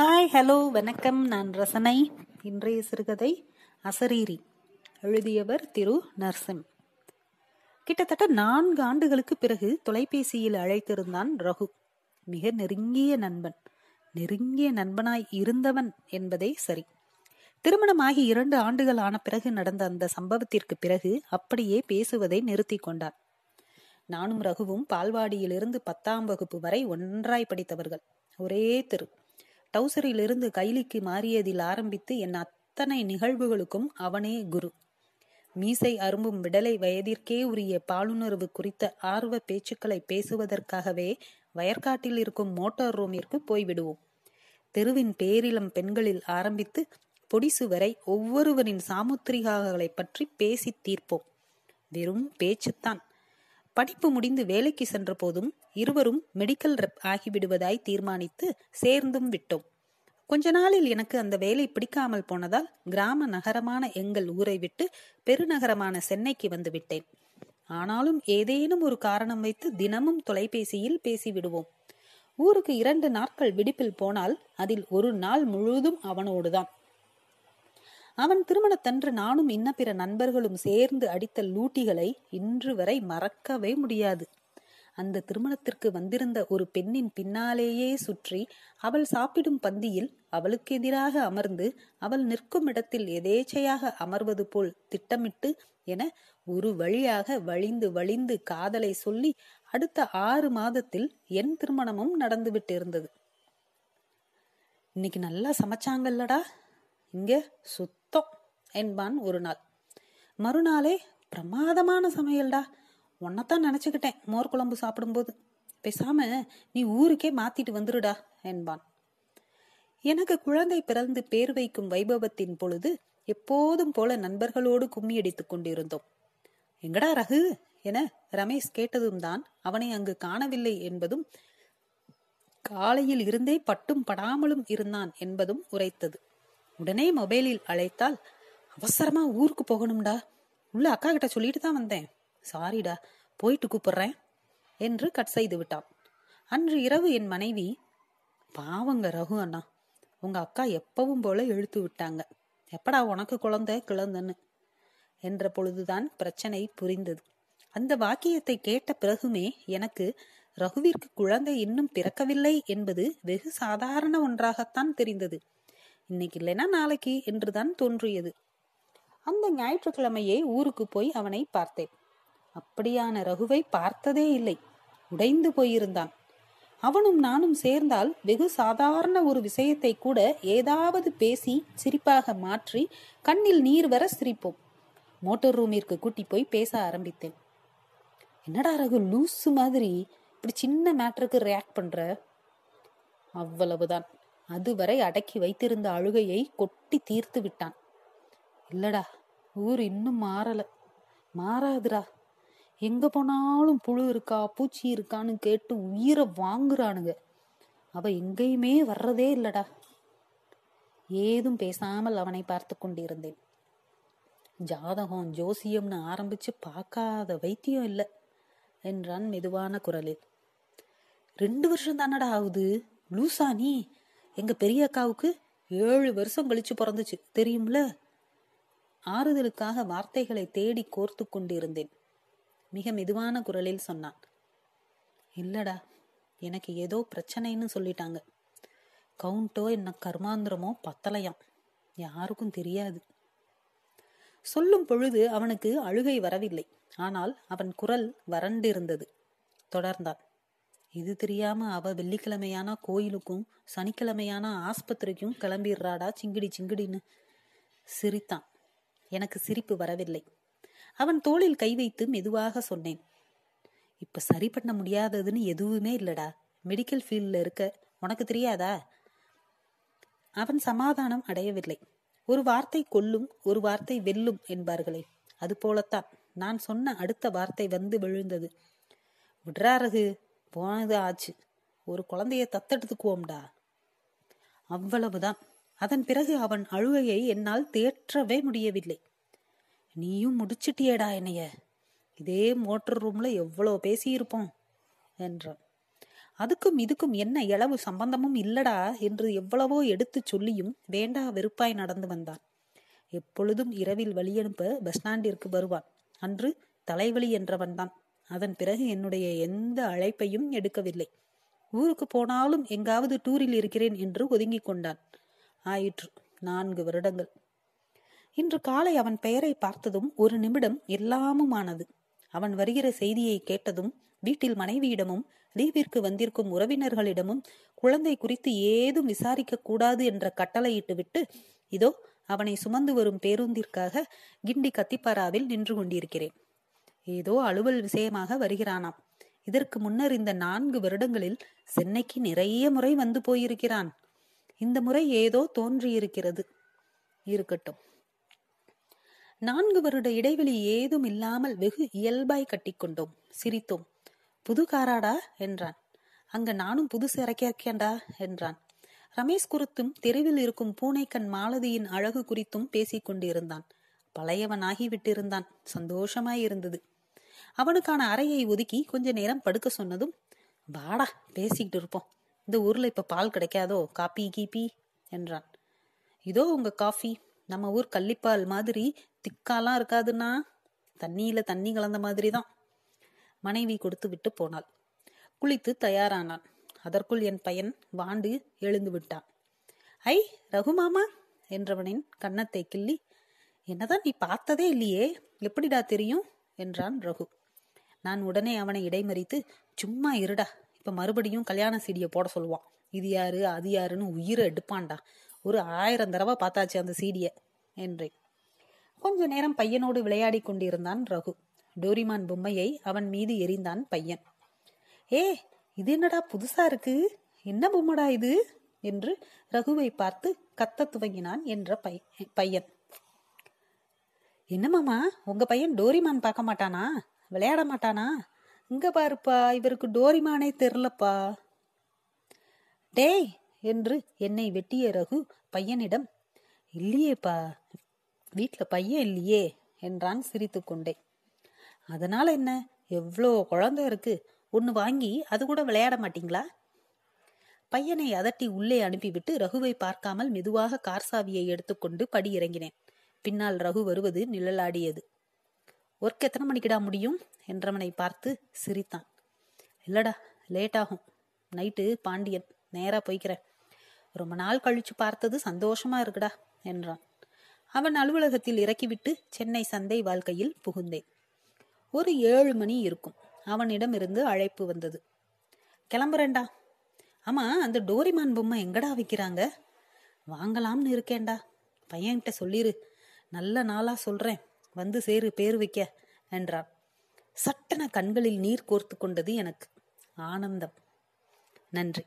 Hi hello வணக்கம். நான் ரசனை. இன்றைய சிறுகதை அசரீரி. எழுதியவர் திரு நர்சிம். கிட்டத்தட்ட நான்கு ஆண்டுகளுக்கு பிறகு தொலைபேசியில் அழைத்திருந்தான் ரகு. மிக நெருங்கிய நண்பன். நெருங்கிய நண்பனாய் இருந்தவன் என்பதே சரி. திருமணமாகி இரண்டு ஆண்டுகள் ஆன பிறகு நடந்த அந்த சம்பவத்திற்கு பிறகு அப்படியே பேசுவதை நிறுத்தி கொண்டார் நானும் ரகுவும் பால்வாடியிலிருந்து பத்தாம் வகுப்பு வரை ஒன்றாய் படித்தவர்கள். ஒரே தெரு. டவுசரிலிருந்து கைலிக்கு மாறியதில் ஆரம்பித்து என் அத்தனை நிகழ்வுகளுக்கும் அவனே குரு. மீசை அரும்பும் விடலை வயதிற்கே உரிய பாலுணர்வு குறித்த ஆர்வ பேச்சுக்களை பேசுவதற்காகவே வயற்காட்டில் இருக்கும் மோட்டார் ரூமிற்கு போய்விடுவோம். தெருவின் பேரிளம் பெண்களில் ஆரம்பித்து பொடிசு வரை ஒவ்வொருவரின் சாமுத்திரிகாகளை பற்றி பேசி தீர்ப்போம். வெறும் பேச்சுத்தான். படிப்பு முடிந்து வேலைக்கு சென்ற போதும் இருவரும் மெடிக்கல் ரெப் ஆகிவிடுவதாய் தீர்மானித்து சேர்ந்தும் விட்டோம். கொஞ்ச நாளில் எனக்கு அந்த வேலை பிடிக்காமல் போனதால் கிராம நகரமான எங்கள் ஊரை விட்டு பெருநகரமான சென்னைக்கு வந்து விட்டேன். ஆனாலும் ஏதேனும் ஒரு காரணம் வைத்து தினமும் தொலைபேசியில் பேசிவிடுவோம். ஊருக்கு இரண்டு நாட்கள் விடுப்பில் போனால் அதில் ஒரு நாள் முழுவதும் அவனோடுதான். அவன் திருமணத்தன்று நானும் இன்ன பிற நண்பர்களும் சேர்ந்து அடித்த லூட்டிகளை இன்று வரை மறக்கவே முடியாது. அந்த திருமணத்திற்கு வந்திருந்த ஒரு பெண்ணின் பின்னாலேயே சுற்றி அவள் சாப்பிடும் பந்தியில் அவளுக்கு எதிராக அமர்ந்து அவள் நிற்கும் இடத்தில் எதேச்சையாக அமர்வது போல் திட்டமிட்டு என ஒரு வழியாக வழிந்து வழிந்து காதலை சொல்லி அடுத்த ஆறு மாதத்தில் என் திருமணமும் நடந்துவிட்டிருந்தது. இன்னைக்கு நல்லா சமைச்சாங்கல்லடா. இங்கே சுத்தம் என்பான் ஒரு நாள். மறுநாளே பிரமாதமான சமையல்டா. உன்னைத்தான் நினச்சிக்கிட்டேன் மோர் குழம்பு சாப்பிடும்போது. பேசாம நீ ஊருக்கே மாத்திட்டு வந்துருடா என்பான். எனக்கு குழந்தை பிறந்து பேர் வைக்கும் வைபவத்தின் பொழுது எப்போதும் போல நண்பர்களோடு கும்மி அடித்துக் கொண்டிருந்தோம். எங்கடா ரகு என ரமேஷ் கேட்டதும் தான் அவனை அங்கு காணவில்லை என்பதும் காலையில் இருந்தே பட்டும் படாமலும் இருந்தான் என்பதும் உரைத்தது. உடனே மொபைலில் அழைத்தால் அவசரமா ஊருக்கு போகணும்டா. உள்ள அக்கா கிட்ட சொல்லிட்டு தான் வந்தேன். சாரிடா போயிட்டு கூப்பிடுறேன் என்று கட் செய்து விட்டான். அன்று இரவு என் மனைவி பாவங்க ரகு அண்ணா உங்க அக்கா எப்பவும் போல இழுத்து விட்டாங்க. எப்படா உனக்கு குழந்தை கிழந்தன்னு? என்ற பொழுதுதான் பிரச்சனை புரிந்தது. அந்த வாக்கியத்தை கேட்ட பிறகுமே எனக்கு ரகுவிற்கு குழந்தை இன்னும் பிறக்கவில்லை என்பது வெகு சாதாரண ஒன்றாகத்தான் தெரிந்தது. இன்னைக்கு இல்லைன்னா நாளைக்கு என்றுதான் தோன்றியது. அந்த ஞாயிற்றுக்கிழமையே ஊருக்கு போய் அவனை பார்த்தேன். அப்படியான ரகுவை பார்த்ததே இல்லை. உடைந்து போயிருந்தான். அவனும் நானும் சேர்ந்தால் வெகு சாதாரண ஒரு விஷயத்தை கூட ஏதாவது பேசி சிரிப்பாக மாற்றி கண்ணில் நீர் வர சிரிப்போம். மோட்டர் ரூமிற்கு கூட்டி போய் பேச ஆரம்பித்தேன். என்னடா ரகு லூசு மாதிரி இப்படி சின்ன மேட்டருக்கு ரியாக்ட் பண்ற? அவ்வளவுதான். அதுவரை அடக்கி வைத்திருந்த அழுகையை கொட்டி தீர்த்து விட்டான். இல்லடா ஊர் இன்னும் மாறல. மாறாதுடா. எங்க போனாலும் புழு இருக்கா பூச்சி இருக்கான்னு கேட்டு உயிரை வாங்குறானுங்க. அவ எங்கேயுமே வர்றதே இல்லடா. ஏதும் பேசாமல் அவனை பார்த்து கொண்டிருந்தேன். ஜாதகம் ஜோசியம்னு ஆரம்பிச்சு பார்க்காத வைத்தியம் இல்லை என்றான் மெதுவான குரலில். ரெண்டு வருஷம் தானடா ஆகுது? லூசா நீ? எங்க பெரிய அக்காவுக்கு ஏழு வருஷம் கழிச்சு பிறந்துச்சு தெரியும்ல? ஆறுதலுக்காக வார்த்தைகளை தேடி கோர்த்து கொண்டிருந்தேன். மிக மெதுவான குரலில் சொன்னான் இல்லடா எனக்கு ஏதோ பிரச்சனைன்னு சொல்லிட்டாங்க. கவுண்டோ என்ன கர்மாந்திரமோ பத்தலையாம். யாருக்கும் தெரியாது. சொல்லும் பொழுது அவனுக்கு அழுகை வரவில்லை. ஆனால் அவன் குரல் வறண்டிருந்தது. தொடர்ந்தான் இது தெரியாம அவ வெள்ளிக்கிழமையான கோயிலுக்கும் சனிக்கிழமையான ஆஸ்பத்திரிக்கும் கிளம்பிடுறாடா சிங்கிடி சிங்கிடின்னு சிரித்தான். எனக்கு சிரிப்பு வரவில்லை. அவன் தோளில் கை வைத்து மெதுவாக சொன்னேன் இப்ப சரி பண்ண முடியாததுன்னு எதுவுமே இல்லடா. மெடிக்கல் ஃபீல்ட்ல இருக்க உனக்கு தெரியாதா? அவன் சமாதானம் அடையவில்லை. ஒரு வார்த்தை கொல்லும் ஒரு வார்த்தை வெல்லும் என்பார்களே. அது போலத்தான். நான் சொன்ன அடுத்த வார்த்தை வந்து விழுந்தது. விடுறாரகு போனது ஆச்சு. ஒரு குழந்தைய தத்தெடுத்துக்குவோம்டா. அவ்வளவுதான். அதன் பிறகு அவன் அழுகையை என்னால் தேற்றவே முடியவில்லை. நீயும் முடிச்சிட்டியடா என்னைய. இதே மோட்டர் ரூம்ல எவ்வளோ பேசியிருப்போம் என்றான். அதுக்கும் இதுக்கும் என்ன இளவு சம்பந்தமும் இல்லடா என்று எவ்வளவோ எடுத்துச் சொல்லியும் வேண்டா வெறுப்பாய் நடந்து வந்தான். எப்பொழுதும் இரவில் வழியனுப்ப பஸ் ஸ்டாண்டிற்கு வருவான். அன்று தலைவலி என்றவன்தான். அதன் பிறகு என்னுடைய எந்த அழைப்பையும் எடுக்கவில்லை. ஊருக்கு போனாலும் எங்காவது டூரில் இருக்கிறேன் என்று ஒதுங்கிக் கொண்டான். ஆயிற்று நான்கு வருடங்கள். இன்று காலை அவன் பெயரை பார்த்ததும் ஒரு நிமிடம் எல்லாமும் ஆனது அவன் வருகிற செய்தியை கேட்டதும் வீட்டில் மனைவியிடமும் லீவிற்கு வந்திருக்கும் உறவினர்களிடமும் குழந்தை குறித்து ஏதும் விசாரிக்க கூடாது என்ற கட்டளையிட்டு விட்டு இதோ அவனை சுமந்து வரும் பேருந்திற்காக கிண்டி கத்திப்பாராவில் நின்று கொண்டிருக்கிறேன். ஏதோ அலுவல் விஷயமாக வருகிறானாம். இதற்கு முன்னர் இந்த நான்கு வருடங்களில் சென்னைக்கு நிறைய முறை வந்து போயிருக்கிறான். இந்த முறை ஏதோ தோன்றியிருக்கிறது. இருக்கட்டும். நான்கு வருட இடைவெளி ஏதும் இல்லாமல் வெகு இயல்பாய் கட்டிக்கொண்டோம். சிரித்தோம். புது காராடா? என்றான். அங்க நானும் புது இறக்கியிருக்கேன்டா என்றான். ரமேஷ் குறித்தும் தெருவில் இருக்கும் பூனைக்கண் மாலதியின் அழகு குறித்தும் பேசிக் கொண்டிருந்தான் பழையவன் ஆகிவிட்டிருந்தான் சந்தோஷமாயிருந்தது அவனுக்கான அறையை ஒதுக்கி கொஞ்ச நேரம் படுக்க சொன்னதும் வாடா பேசிக்கிட்டு இருப்போம். இந்த ஊர்ல இப்ப பால் கிடைக்காதோ? காப்பி கீப்பி? என்றான். இதோ உங்க காஃபி. நம்ம ஊர் கள்ளிப்பால் மாதிரி திக்காலாம் இருக்காதுன்னா தண்ணியில தண்ணி கலந்த மாதிரி தான் மனைவி கொடுத்து விட்டு போனாள். குளித்து தயாரானான். அதற்குள் என் பையன் வாண்டு எழுந்து விட்டான். ஐ ரகுமாமா என்றவனின் கன்னத்தை கிள்ளி என்னதான் நீ பார்த்ததே இல்லையே. எப்படிடா தெரியும்? என்றான் ரகு. நான் உடனே அவனை இடைமறித்து சும்மா இருடா. இப்ப மறுபடியும் கல்யாண சீடியை போட சொல்லுவான். இது யாரு அது யாருன்னு உயிரை எடுப்பான்டா. ஒரு ஆயிரம் தடவை பார்த்தாச்சு அந்த சீடிய என்றேன். கொஞ்ச நேரம் பையனோடு விளையாடி கொண்டிருந்தான் ரகு. டோரிமான் பொம்மையை அவன் மீது எரிந்தான் பையன். ஏ இது என்னடா புதுசா இருக்கு? என்ன பொம்மடா இது? என்று ரகுவை பார்த்து கத்த துவங்கினான் என்ற பையன். என்னமாமா உங்க பையன் டோரிமான் பார்க்க மாட்டானா? விளையாட மாட்டானா? இங்க பாருப்பா இவருக்கு டோரிமானே தெரிலப்பா. டேய் என்று என்னை வெட்டிய ரகு பையனிடம் இல்லையேப்பா வீட்டில் பையன் இல்லையே என்றான் சிரித்து கொண்டே அதனால என்ன? எவ்வளோ குழந்தை இருக்கு. ஒன்று வாங்கி அது கூட விளையாட மாட்டீங்களா? பையனை அதட்டி உள்ளே அனுப்பிவிட்டு ரகுவை பார்க்காமல் மெதுவாக கார் சாவியை எடுத்துக்கொண்டு படி இறங்கினேன். பின்னால் ரகு வருவது நிழலாடியது. ஒர்க் எத்தனை மணிக்குடா முடியும்? என்றவனை பார்த்து சிரித்தான். இல்லடா லேட் ஆகும் நைட்டு பாண்டியன் நேரா போய்க்கிறேன் ரொம்ப நாள் கழிச்சு பார்த்தது சந்தோஷமா இருக்குடா என்றான். அவன் அலுவலகத்தில் இறக்கிவிட்டு சென்னை சந்தை வாழ்க்கையில் புகுந்தேன். ஒரு ஏழு மணி இருக்கும். அவனிடம் இருந்து அழைப்பு வந்தது. கிளம்புறேன்டா. ஆமா அந்த டோரிமான் பொம்மை எங்கடா வைக்கிறாங்க? வாங்கலாம்னு இருக்கேன்டா. பையன்கிட்ட சொல்லிரு. நல்ல நாளா சொல்றேன். வந்து சேரு பேர் வைக்க என்றான் சட்டன கண்களில் நீர் கோர்த்து கொண்டது எனக்கு ஆனந்தம். நன்றி.